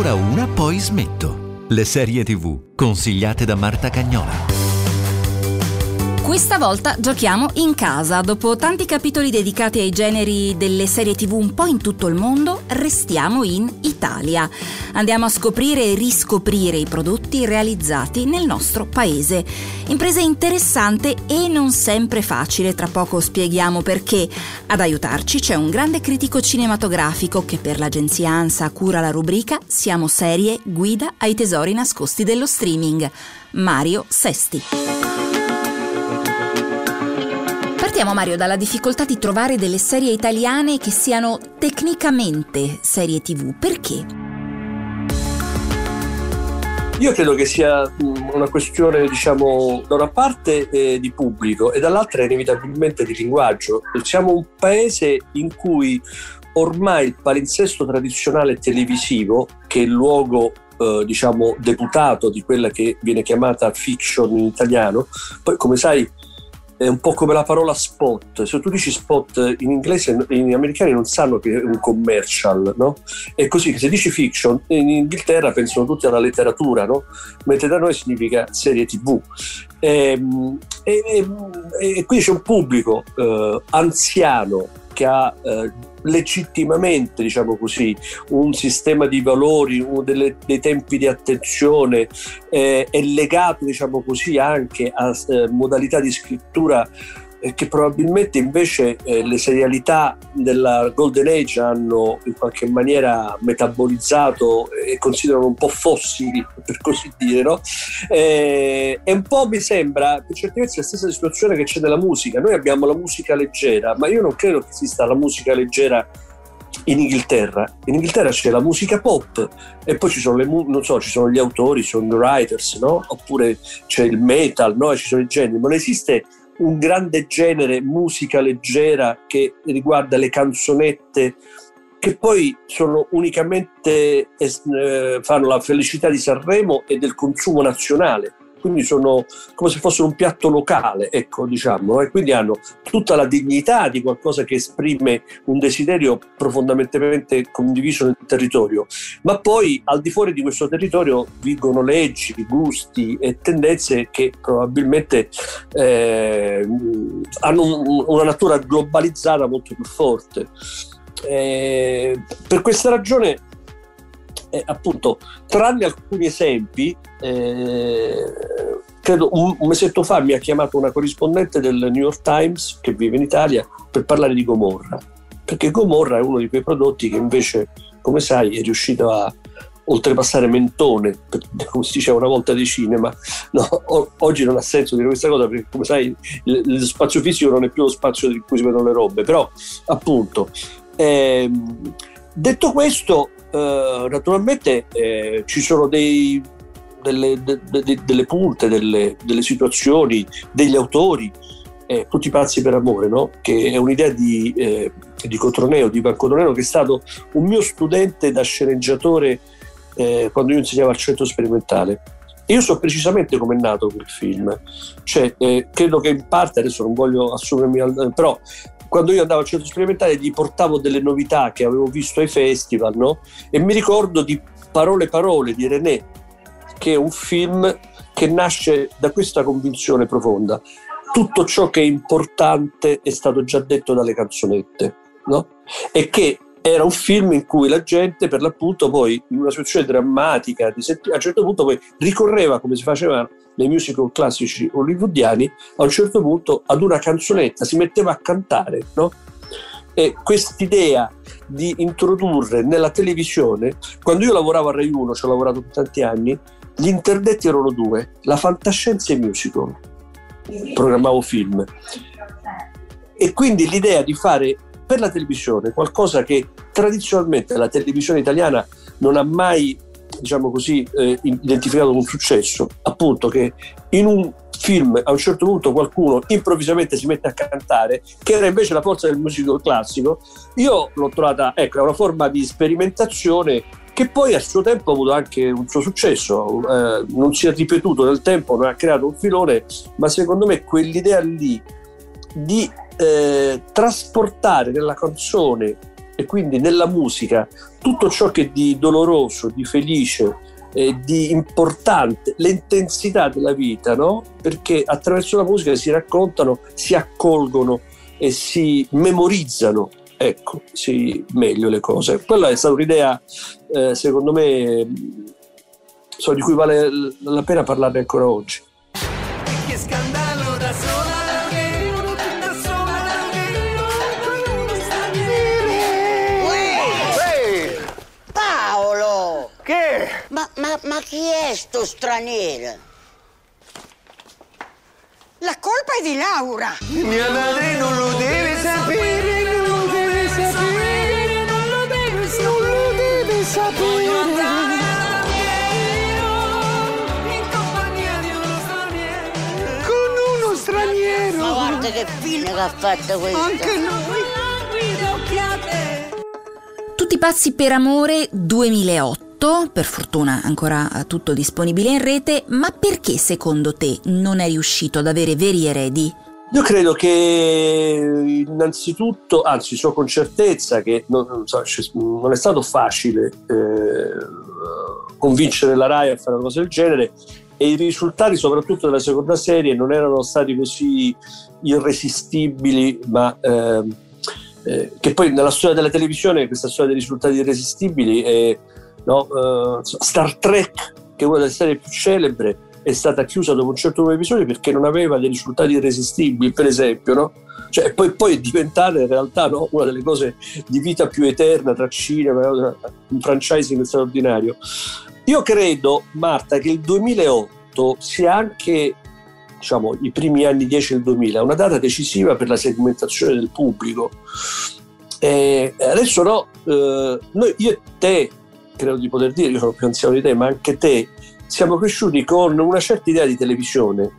ancora una, poi smetto. Le serie TV consigliate da Marta Cagnola. Questa volta giochiamo in casa. Dopo tanti capitoli dedicati ai generi delle serie TV un po' in tutto il mondo, restiamo in Italia. Andiamo a scoprire e riscoprire i prodotti realizzati nel nostro paese. Impresa interessante e non sempre facile, tra poco spieghiamo perché. Ad aiutarci c'è un grande critico cinematografico che per l'agenzia ANSA cura la rubrica Siamo serie, guida ai tesori nascosti dello streaming. Mario Sesti. Partiamo Mario dalla difficoltà di trovare delle serie italiane che siano tecnicamente serie TV. Perché? Io credo che sia una questione, diciamo, da una parte eh, di pubblico e dall'altra inevitabilmente di linguaggio. Siamo un paese in cui ormai il palinsesto tradizionale televisivo, che è il luogo eh, diciamo deputato di quella che viene chiamata fiction in italiano, poi come sai è un po' come la parola spot. Se tu dici spot in inglese, gli americani non sanno che è un commercial, no? È così che se dici fiction, in Inghilterra pensano tutti alla letteratura, no? Mentre da noi significa serie tv. Ehm, e, e, e quindi c'è un pubblico eh, anziano che ha eh, legittimamente, diciamo così, un sistema di valori, delle, dei tempi di attenzione, eh, è legato, diciamo così, anche a eh, modalità di scrittura che probabilmente invece eh, le serialità della Golden Age hanno in qualche maniera metabolizzato e considerano un po' fossili, per così dire, no? Eh, e un po' mi sembra, per certi versi, la stessa situazione che c'è nella musica. Noi abbiamo la musica leggera, ma io non credo che esista la musica leggera in Inghilterra. In Inghilterra c'è la musica pop e poi ci sono, le, non so, ci sono gli autori, songwriters, no? oppure c'è il metal, no? ci sono i generi, non esiste un grande genere musica leggera che riguarda le canzonette che poi sono unicamente eh, fanno la felicità di Sanremo e del consumo nazionale quindi sono come se fossero un piatto locale, ecco, diciamo, e quindi hanno tutta la dignità di qualcosa che esprime un desiderio profondamente condiviso nel territorio, ma poi al di fuori di questo territorio vigono leggi, gusti e tendenze che probabilmente eh, hanno un, una natura globalizzata molto più forte. Eh, per questa ragione eh, appunto, tranne alcuni esempi, eh, credo un, un, mesetto fa mi ha chiamato una corrispondente del New York Times che vive in Italia per parlare di Gomorra, perché Gomorra è uno di quei prodotti che invece, come sai, è riuscito a oltrepassare Mentone, come si diceva una volta di cinema. No, oggi non ha senso dire questa cosa perché, come sai, lo spazio fisico non è più lo spazio in cui si vedono le robe, però appunto. Ehm, detto questo, eh, naturalmente eh, ci sono dei, delle, de, de, delle, punte, delle, delle, situazioni, degli autori, eh, tutti pazzi per amore, no? che è un'idea di, eh, di Cotroneo, di Ivan Cotroneo, che è stato un mio studente da sceneggiatore eh, quando io insegnavo al centro sperimentale. io so precisamente come è nato quel film, cioè, eh, credo che in parte, adesso non voglio assumermi, però quando io andavo al centro sperimentale gli portavo delle novità che avevo visto ai festival, no? E mi ricordo di Parole Parole di René, che è un film che nasce da questa convinzione profonda. Tutto ciò che è importante è stato già detto dalle canzonette, no? E che era un film in cui la gente per l'appunto poi in una situazione drammatica a un certo punto poi ricorreva come si faceva nei musical classici hollywoodiani a un certo punto ad una canzonetta si metteva a cantare no? e quest'idea di introdurre nella televisione quando io lavoravo a Rai 1 ci ho lavorato per tanti anni gli interdetti erano due la fantascienza e i musical programmavo film e quindi l'idea di fare per la televisione, qualcosa che tradizionalmente la televisione italiana non ha mai diciamo così, eh, identificato con successo, appunto che in un film a un certo punto qualcuno improvvisamente si mette a cantare, che era invece la forza del musical classico, io l'ho trovata, ecco, è una forma di sperimentazione che poi a suo tempo ha avuto anche un suo successo, eh, non si è ripetuto nel tempo, non ha creato un filone, ma secondo me quell'idea lì di eh, trasportare nella canzone e quindi nella musica tutto ciò che di doloroso, di felice, eh, di importante, l'intensità della vita, no? Perché attraverso la musica si raccontano, si accolgono e si memorizzano ecco, sì, meglio le cose. Quella è stata un'idea, eh, secondo me, so, di cui vale la pena parlare ancora oggi. Che? Ma, ma, ma chi è sto straniero? La colpa è di Laura! Mia madre non lo deve sapere, non lo deve sapere, non lo deve sapere, non lo deve sapere. straniero. Ma guarda che fine che ha fatto questo. Anche noi. Tutti pazzi per amore 2008, per fortuna ancora tutto disponibile in rete, ma perché secondo te non è riuscito ad avere veri eredi? Io credo che innanzitutto, anzi so con certezza che non, non è stato facile eh, convincere la RAI a fare una cosa del genere e i risultati soprattutto della seconda serie non erano stati così irresistibili, ma eh, eh, che poi nella storia della televisione questa storia dei risultati irresistibili è no, eh, Star Trek, che è una delle serie più celebri, è stata chiusa dopo un certo numero di episodi perché non aveva dei risultati irresistibili, per esempio, no? Cioè, poi, poi, è diventata in realtà no, una delle cose di vita più eterna tra cinema, un franchising straordinario. Io credo, Marta, che il 2008 sia anche diciamo, i primi anni 10 del 2000, una data decisiva per la segmentazione del pubblico. E adesso no, eh, noi, io e te, credo di poter dire, io sono più anziano di te, ma anche te, siamo cresciuti con una certa idea di televisione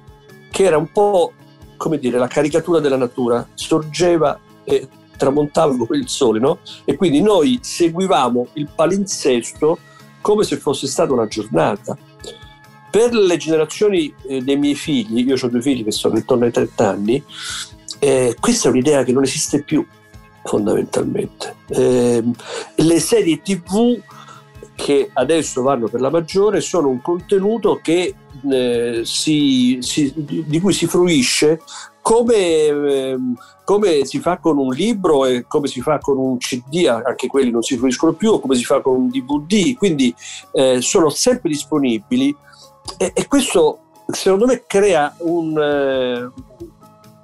che era un po' come dire la caricatura della natura, sorgeva e tramontava come il sole, no? E quindi noi seguivamo il palinsesto come se fosse stata una giornata. Per le generazioni eh, dei miei figli, io ho due figli che sono intorno ai 30 anni, eh, questa è un'idea che non esiste più fondamentalmente. Eh, le serie tv che adesso vanno per la maggiore sono un contenuto che, eh, si, si, di cui si fruisce come, eh, come, si fa con un libro e come si fa con un CD, anche quelli non si fruiscono più, o come si fa con un DVD, quindi eh, sono sempre disponibili. E, e, questo secondo me crea un, eh,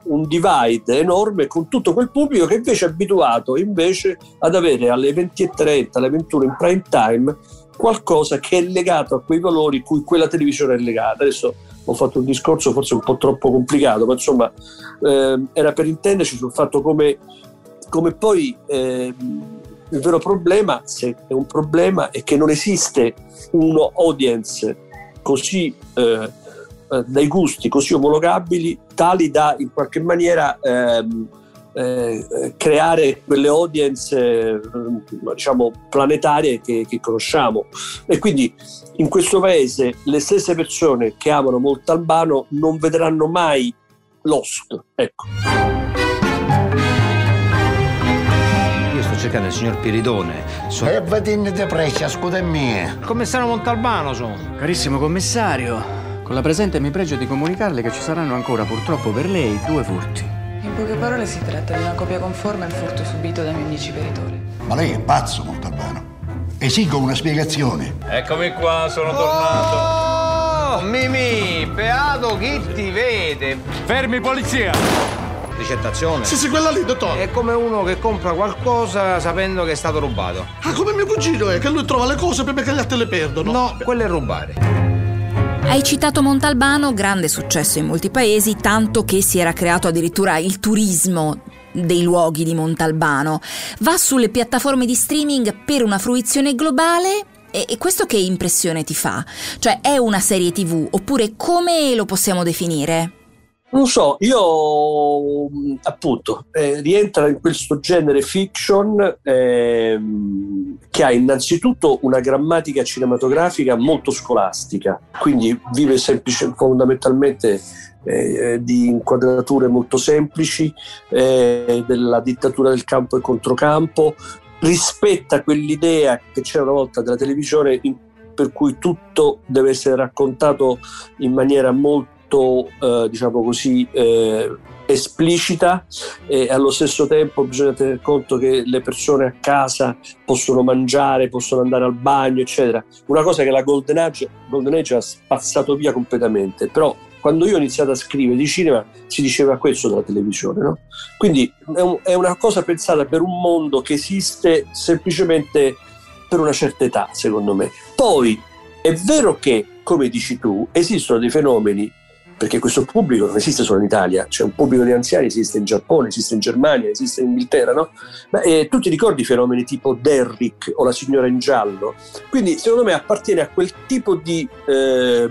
un divide enorme con tutto quel pubblico che invece è abituato invece ad avere alle 20.30, alle 21 in prime time qualcosa che è legato a quei valori cui quella televisione è legata. Adesso ho fatto un discorso forse un po' troppo complicato, ma insomma eh, era per intenderci sul fatto come, come poi eh, il vero problema, se è un problema, è che non esiste uno audience così eh, eh dai gusti così omologabili tali da in qualche maniera ehm, eh, creare quelle audience eh, diciamo planetarie che, che, conosciamo. E quindi in questo paese le stesse persone che amano molto Albano non vedranno mai Lost ecco. Io sto cercando il signor Piridone. So... e vadin te precia scusa mia commissario Montalbano sono carissimo commissario con la presente mi pregio di comunicarle che ci saranno ancora purtroppo per lei due furti in poche parole si tratta di una copia conforme al furto subito dai miei amici peritori. Ma lei è pazzo, Montalbano. Esigo una spiegazione. Eccomi qua, sono tornato. Oh, Mimì, beato chi ti vede. Fermi, polizia! Ricettazione? Sì, sì, quella lì, dottore. È come uno che compra qualcosa sapendo che è stato rubato. Ah, come mio cugino è, che lui trova le cose prima che gli altri le perdono. No, quello è rubare. Hai citato Montalbano, grande successo in molti paesi, tanto che si era creato addirittura il turismo dei luoghi di Montalbano. Va sulle piattaforme di streaming per una fruizione globale e, questo che impressione ti fa? Cioè è una serie tv oppure come lo possiamo definire? Non so, io appunto eh, rientra in questo genere fiction eh, che ha innanzitutto una grammatica cinematografica molto scolastica, quindi vive semplice, fondamentalmente eh, di inquadrature molto semplici, eh, della dittatura del campo e controcampo, rispetta quell'idea che c'era una volta della televisione in, per cui tutto deve essere raccontato in maniera molto, eh, diciamo così, eh, esplicita e allo stesso tempo bisogna tener conto che le persone a casa possono mangiare, possono andare al bagno, eccetera. Una cosa che la Golden Age, Golden Age ha spazzato via completamente, però quando io ho iniziato a scrivere di cinema si diceva questo della televisione, no? Quindi è, un, è una cosa pensata per un mondo che esiste semplicemente per una certa età, secondo me. Poi è vero che, come dici tu, esistono dei fenomeni perché questo pubblico non esiste solo in Italia, c'è un pubblico di anziani, esiste in Giappone, esiste in Germania, esiste in Inghilterra, no? Ma eh, tu ti ricordi fenomeni tipo Derrick o la signora in giallo? Quindi secondo me appartiene a quel tipo di eh,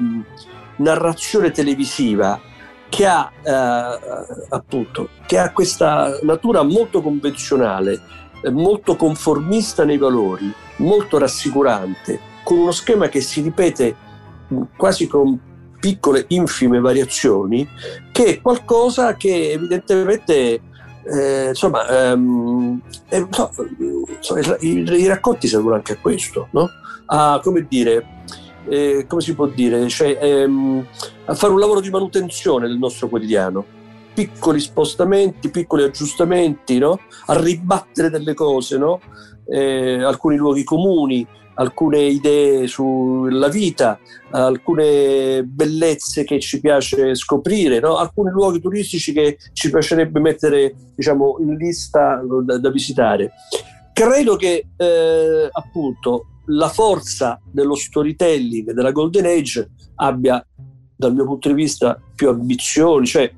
narrazione televisiva che ha eh, appunto che ha questa natura molto convenzionale, eh, molto conformista nei valori, molto rassicurante, con uno schema che si ripete quasi con piccole infime variazioni che è qualcosa che evidentemente eh, insomma, ehm, eh, so, so, i, i, racconti servono anche a questo, no? a come dire, eh, come si può dire, cioè, ehm, a fare un lavoro di manutenzione del nostro quotidiano, piccoli spostamenti, piccoli aggiustamenti, no? a ribattere delle cose, no? Eh, alcuni luoghi comuni, alcune idee sulla vita, alcune bellezze che ci piace scoprire, no? alcuni luoghi turistici che ci piacerebbe mettere diciamo, in lista da, da visitare. Credo che eh, appunto la forza dello storytelling della Golden Age abbia, dal mio punto di vista, più ambizioni, cioè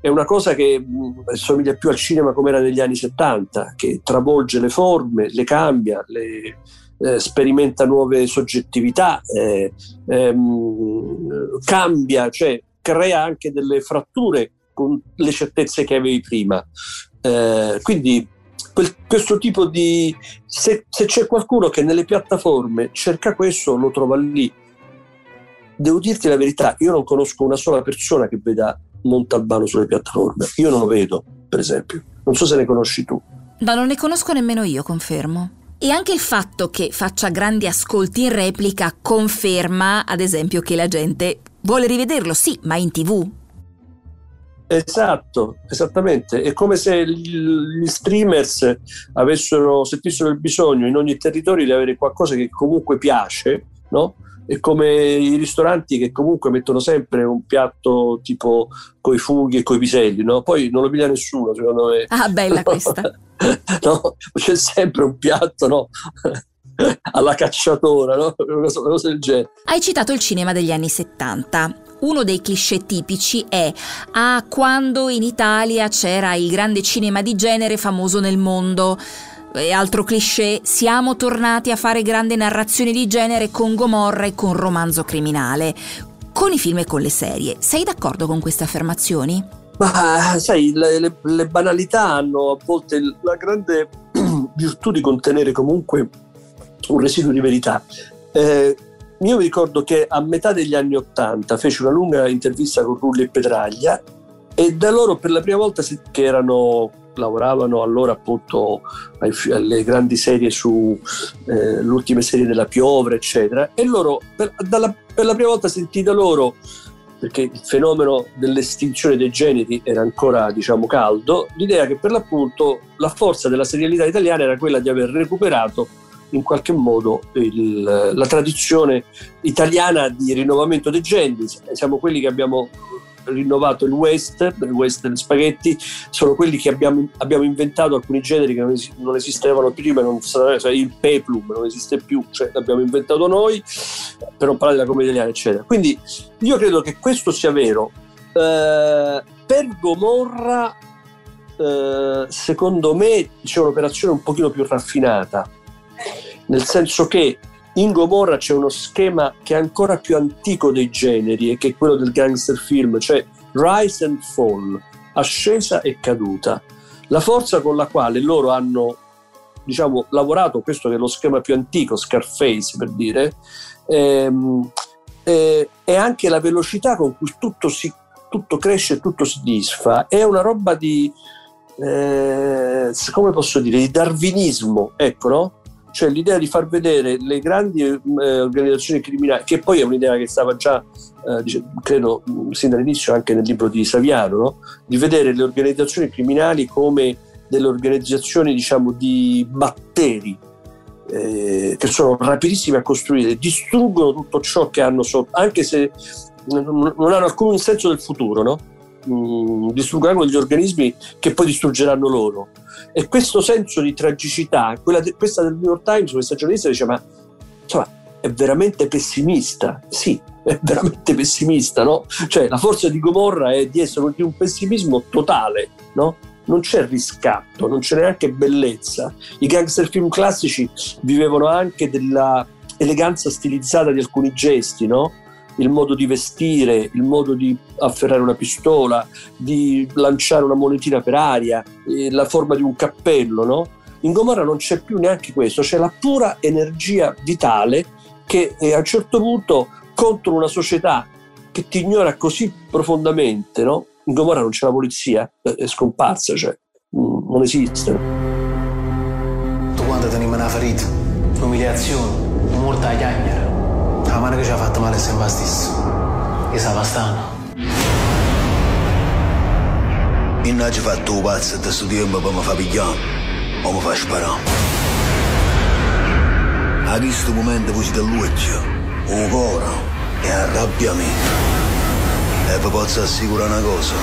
è una cosa che mh, somiglia più al cinema come era negli anni 70, che travolge le forme, le cambia, le, eh, sperimenta nuove soggettività, eh, ehm, cambia, cioè crea anche delle fratture con le certezze che avevi prima. Eh, quindi quel, questo tipo di... Se, se c'è qualcuno che nelle piattaforme cerca questo, lo trova lì. Devo dirti la verità, io non conosco una sola persona che veda Montalbano sulle piattaforme. Io non lo vedo, per esempio. Non so se ne conosci tu. Ma non ne conosco nemmeno io, confermo. E anche il fatto che faccia grandi ascolti in replica conferma, ad esempio, che la gente vuole rivederlo, sì, ma in tv. Esatto, esattamente. È come se gli streamers avessero, sentissero il bisogno in ogni territorio di avere qualcosa che comunque piace, no? È come i ristoranti che comunque mettono sempre un piatto tipo coi funghi e coi piselli, no? Poi non lo piglia nessuno, secondo me. Ah, bella questa. no? C'è sempre un piatto, no? alla cacciatora, no? una cosa, una cosa del genere. Hai citato il cinema degli anni 70. Uno dei cliché tipici è ah, quando in Italia c'era il grande cinema di genere famoso nel mondo. E altro cliché, siamo tornati a fare grande narrazione di genere con Gomorra e con Romanzo criminale. Con i film e con le serie, sei d'accordo con queste affermazioni? Ma sai, le, le, le banalità hanno a volte la grande virtù di contenere comunque un residuo di verità. Eh, io mi ricordo che a metà degli anni Ottanta feci una lunga intervista con Rulli e Petraglia e da loro per la prima volta che erano lavoravano allora appunto alle grandi serie su eh, l'ultima serie della Piovra eccetera e loro per, dalla, per la prima volta sentì da loro perché il fenomeno dell'estinzione dei generi era ancora diciamo caldo l'idea che per l'appunto la forza della serialità italiana era quella di aver recuperato in qualche modo il, la tradizione italiana di rinnovamento dei generi siamo quelli che abbiamo rinnovato il western, il western spaghetti, sono quelli che abbiamo, abbiamo inventato alcuni generi che non, non esistevano prima, non, cioè il peplum non esiste più, cioè l'abbiamo inventato noi, per non parlare della commedia italiana, eccetera. Quindi io credo che questo sia vero. Eh, per Gomorra, eh, secondo me, c'è un'operazione un pochino più raffinata, nel senso che in Gomorra c'è uno schema che è ancora più antico dei generi e che è quello del gangster film, cioè rise and fall, ascesa e caduta. La forza con la quale loro hanno diciamo, lavorato, questo che è lo schema più antico, Scarface per dire, ehm, eh, è anche la velocità con cui tutto, si, tutto cresce e tutto si disfa. È una roba di eh, come posso dire, di darwinismo, ecco, no? Cioè l'idea di far vedere le grandi eh, organizzazioni criminali, che poi è un'idea che stava già, eh, dice, credo, sin dall'inizio anche nel libro di Saviano, no? di vedere le organizzazioni criminali come delle organizzazioni, diciamo, di batteri, eh, che sono rapidissime a costruire, distruggono tutto ciò che hanno sotto, anche se non hanno alcun senso del futuro, no? Mm, distruggeranno gli organismi che poi distruggeranno loro. E questo senso di tragicità, de, questa del New York Times, questa giornalista dice: Ma insomma, è veramente pessimista. Sì, è veramente pessimista, no? Cioè, la forza di Gomorra è di essere di un pessimismo totale, no? Non c'è riscatto, non c'è neanche bellezza. I gangster film classici vivevano anche della eleganza stilizzata di alcuni gesti, no? Il modo di vestire, il modo di afferrare una pistola, di lanciare una monetina per aria, eh, la forma di un cappello, no? In Gomorra non c'è più neanche questo, c'è la pura energia vitale che a un certo punto contro una società che ti ignora così profondamente, no? In Gomorra non c'è la polizia, è scomparsa, cioè mm, non esiste. Tu quando te ne una ferita, umiliazione, morta a chiagnere, la mano che ci ha fatto male sempre la stessa. E sa bastano. Non ho fatto un pazzo da tempo per mi far pigliare o mi fa sparare. A questo momento voce dell'occhio, un cuore e arrabbiamento. E vi posso assicurare una cosa.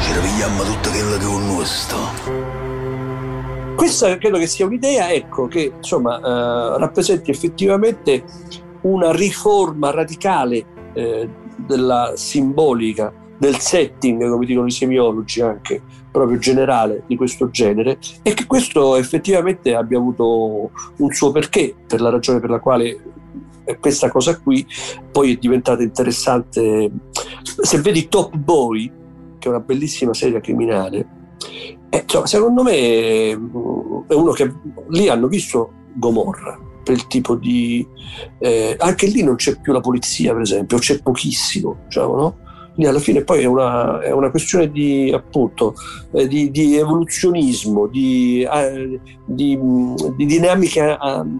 Ci ripigliamo tutto quello che è nostro. Questa credo che sia un'idea ecco, che insomma, eh, rappresenti effettivamente una riforma radicale eh, della simbolica, del setting, come dicono i semiologi anche proprio generale di questo genere e che questo effettivamente abbia avuto un suo perché, per la ragione per la quale questa cosa qui poi è diventata interessante. Se vedi Top Boy, che è una bellissima serie criminale, eh, insomma, secondo me mm, è uno che lì hanno visto Gomorra per il tipo di... Eh, anche lì non c'è più la polizia, per esempio, c'è pochissimo, diciamo, no? Lì alla fine poi è una, è una questione di, appunto, eh, di, di, evoluzionismo, di, eh, di, di dinamiche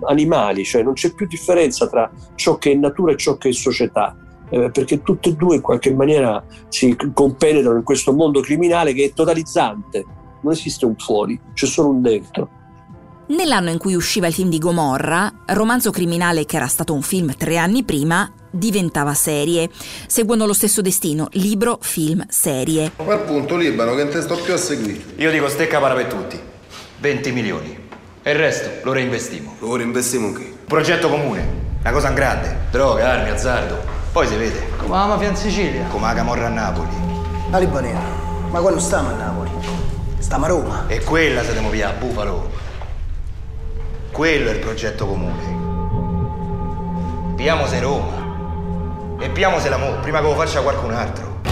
animali, cioè non c'è più differenza tra ciò che è natura e ciò che è società. Eh, perché tutte e due in qualche maniera si compenetrano in questo mondo criminale che è totalizzante, non esiste un fuori, c'è solo un dentro. Nell'anno in cui usciva il film di Gomorra, Romanzo criminale che era stato un film tre anni prima, diventava serie, seguendo lo stesso destino, libro, film, serie. A quel punto Libano che non te sto più a seguire. Io dico stecca para per tutti, 20 milioni. E il resto lo reinvestimo. Lo reinvestimo in che? Progetto comune, una cosa in grande, droga, armi, azzardo. Poi si vede. Come la mafia in Sicilia. Come la camorra a Napoli. La Libanera, ma quello stiamo a Napoli. Stiamo a Roma. E quella se devo via a Bufalo. Quello è il progetto comune. Piamo se Roma. E piamo se l'amore, prima che lo faccia qualcun altro.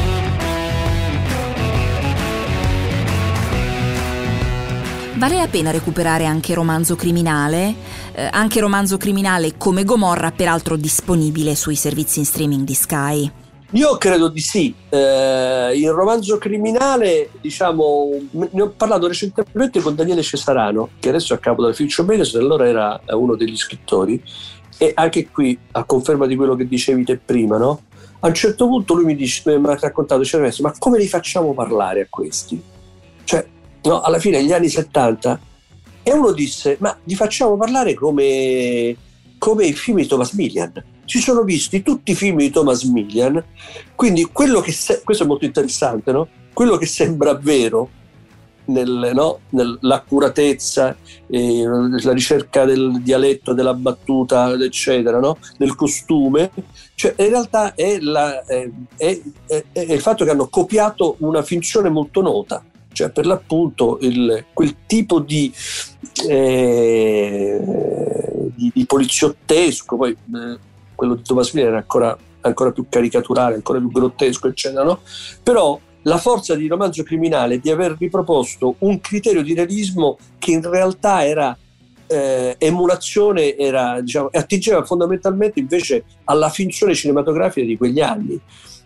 Vale la pena recuperare anche romanzo criminale? Eh, anche romanzo criminale come Gomorra, peraltro disponibile sui servizi in streaming di Sky. Io credo di sì. Eh, il romanzo criminale, diciamo, ne ho parlato recentemente con Daniele Cesarano, che adesso è a capo della Future Medias, allora era uno degli scrittori, e anche qui, a conferma di quello che dicevi te prima, no? A un certo punto lui mi, dice, mi ha raccontato, diceva, ma come li facciamo parlare a questi? Cioè, no, alla fine, negli anni 70, e uno disse, ma li facciamo parlare come, come i film di Thomas Millian. Si sono visti tutti i film di Thomas Millian, quindi quello che, se- questo è molto interessante, no? quello che sembra vero, nel, no? nell'accuratezza, eh, la ricerca del dialetto, della battuta, eccetera, no? del costume, cioè in realtà è, la, è, è, è, il fatto che hanno copiato una finzione molto nota cioè per l'appunto il, quel tipo di, eh, di, di poliziottesco, poi eh, quello di Thomas Miller era ancora, ancora, più caricaturale, ancora più grottesco, eccetera, no? però la forza di romanzo criminale è di aver riproposto un criterio di realismo che in realtà era eh, emulazione, era, diciamo, attingeva fondamentalmente invece alla finzione cinematografica di quegli anni,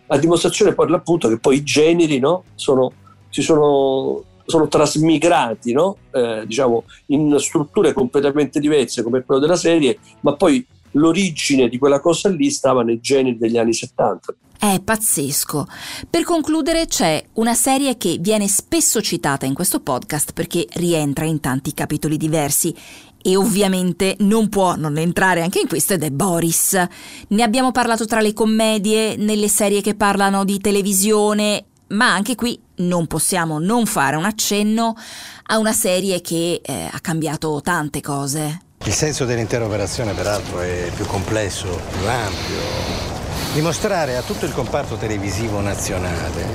a dimostrazione poi l'appunto che poi i generi no, sono si sono, sono trasmigrati no? eh, diciamo, in strutture completamente diverse come quello della serie, ma poi l'origine di quella cosa lì stava nei geni degli anni 70. È pazzesco. Per concludere c'è una serie che viene spesso citata in questo podcast perché rientra in tanti capitoli diversi e ovviamente non può non entrare anche in questo ed è Boris. Ne abbiamo parlato tra le commedie, nelle serie che parlano di televisione, ma anche qui non possiamo non fare un accenno a una serie che eh, ha cambiato tante cose. Il senso dell'intera operazione peraltro è più complesso, più ampio. Dimostrare a tutto il comparto televisivo nazionale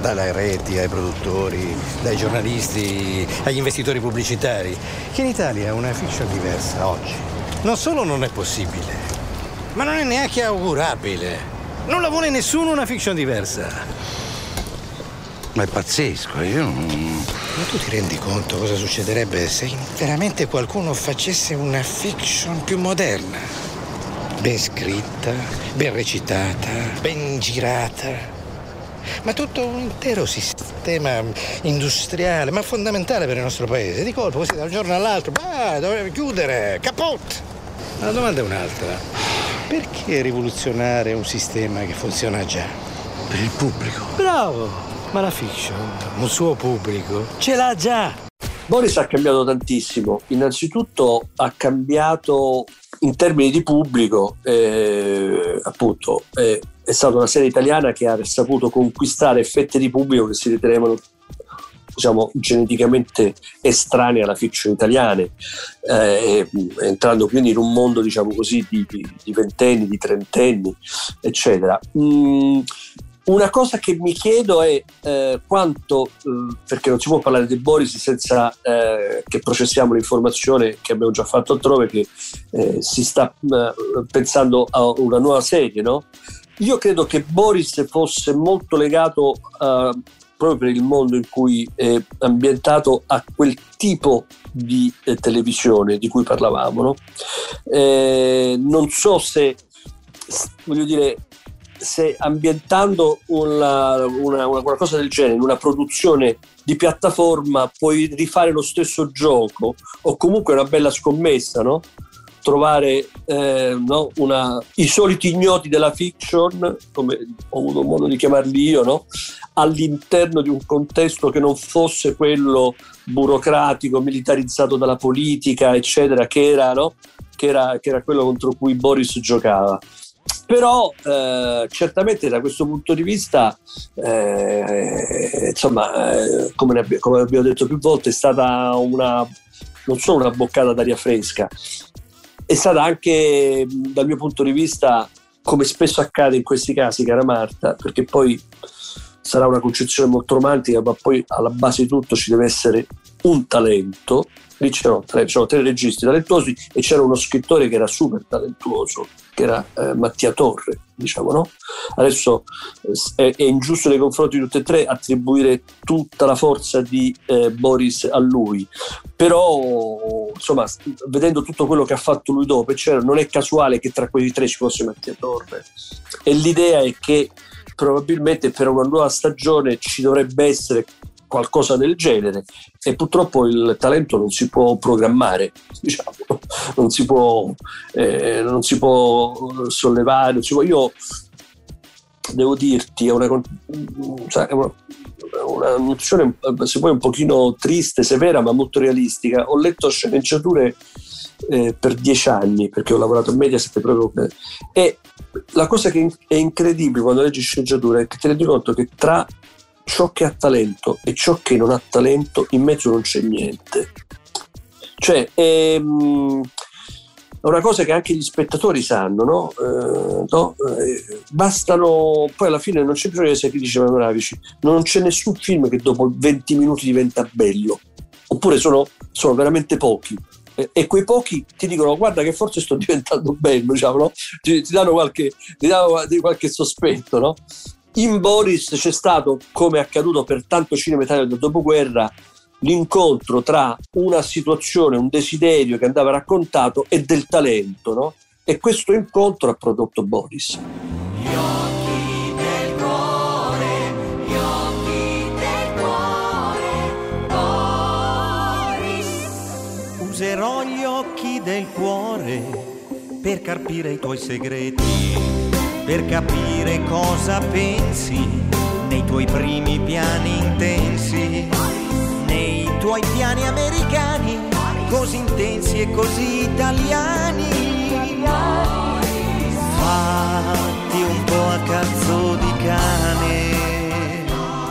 dalle reti ai produttori, dai giornalisti agli investitori pubblicitari, che in Italia una fiction diversa oggi. Non solo non è possibile, ma non è neanche augurabile. Non la vuole nessuno una fiction diversa. Ma è pazzesco, io non... Ma tu ti rendi conto cosa succederebbe se veramente qualcuno facesse una fiction più moderna? Ben scritta, ben recitata, ben girata ma tutto un intero sistema industriale, ma fondamentale per il nostro paese. Di colpo, così da un giorno all'altro, bah, doveva chiudere, caput! Ma la domanda è un'altra. Perché rivoluzionare un sistema che funziona già? Per il pubblico. Bravo! Ma la fiction, un suo pubblico, ce l'ha già. Boris ha cambiato tantissimo. Innanzitutto ha cambiato in termini di pubblico, eh, appunto, eh, è stata una serie italiana che ha saputo conquistare fette di pubblico che si ritenevano diciamo, geneticamente estranee alla fiction italiane, eh, entrando quindi in un mondo diciamo così, di, di, di ventenni, di trentenni, eccetera. Mm, una cosa che mi chiedo è eh, quanto, eh, perché non si può parlare di Boris senza eh, che processiamo l'informazione che abbiamo già fatto altrove, che eh, si sta eh, pensando a una nuova serie, no? Io credo che Boris fosse molto legato uh, proprio per il mondo in cui è ambientato a quel tipo di eh, televisione di cui parlavamo. No? Eh, non so se, voglio dire, se ambientando una, una, una, qualcosa del genere una produzione di piattaforma puoi rifare lo stesso gioco o comunque una bella scommessa, no? trovare eh, no, una, i soliti ignoti della fiction, come ho avuto modo di chiamarli io, no? all'interno di un contesto che non fosse quello burocratico, militarizzato dalla politica, eccetera, che era, che era, che era quello contro cui Boris giocava. Però eh, certamente da questo punto di vista, eh, insomma, eh, come, abbiamo, come abbiamo detto più volte, è stata una, non solo una boccata d'aria fresca, è stata anche dal mio punto di vista, come spesso accade in questi casi, cara Marta, perché poi sarà una concezione molto romantica, ma poi alla base di tutto ci deve essere un talento. Lì c'erano tre, c'erano tre registi talentuosi e c'era uno scrittore che era super talentuoso, che era eh, Mattia Torre, diciamo, no? Adesso eh, è, ingiusto nei confronti di tutte e tre attribuire tutta la forza di eh, Boris a lui, però insomma, vedendo tutto quello che ha fatto lui dopo, eccetera, non è casuale che tra quei tre ci fosse Mattia Torre. E l'idea è che probabilmente per una nuova stagione ci dovrebbe essere qualcosa del genere e purtroppo il talento non si può programmare, diciamo, non, si può, eh, non si può sollevare. Si può. Io devo dirti, è una, è una, una nozione se poi un pochino triste, severa, ma molto realistica. Ho letto sceneggiature eh, per dieci anni perché ho lavorato in Mediaset proprio per... e la cosa che è incredibile quando leggi sceneggiature è che ti rendi conto che tra ciò che ha talento e ciò che non ha talento, in mezzo non c'è niente. Cioè, ehm, è una cosa che anche gli spettatori sanno, no? Eh, no? Eh, bastano, poi alla fine non c'è bisogno di essere critici Mavravici, non c'è nessun film che dopo 20 minuti diventa bello, oppure sono, sono veramente pochi. e quei pochi ti dicono guarda che forse sto diventando bello, diciamo, no? ti, ti, danno qualche, ti danno qualche sospetto. No? In Boris c'è stato, come è accaduto per tanto cinema italiano del dopoguerra, l'incontro tra una situazione, un desiderio che andava raccontato e del talento, no? E questo incontro ha prodotto Boris. Userò gli occhi del cuore per carpire i tuoi segreti per capire cosa pensi nei tuoi primi piani intensi, nei tuoi piani americani, così intensi e così italiani. Fatti un po' a cazzo di cane.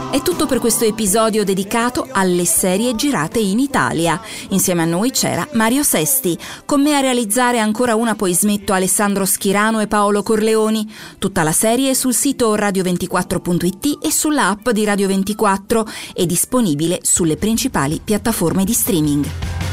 È tutto per questo episodio dedicato alle serie girate in Italia. Insieme a noi c'era Mario Sesti. Con me a realizzare ancora una poi smetto Alessandro Schirano e Paolo Corleoni. Tutta la serie è sul sito radio24.it e sulla app di Radio 24 è disponibile sulle principali piattaforme di streaming.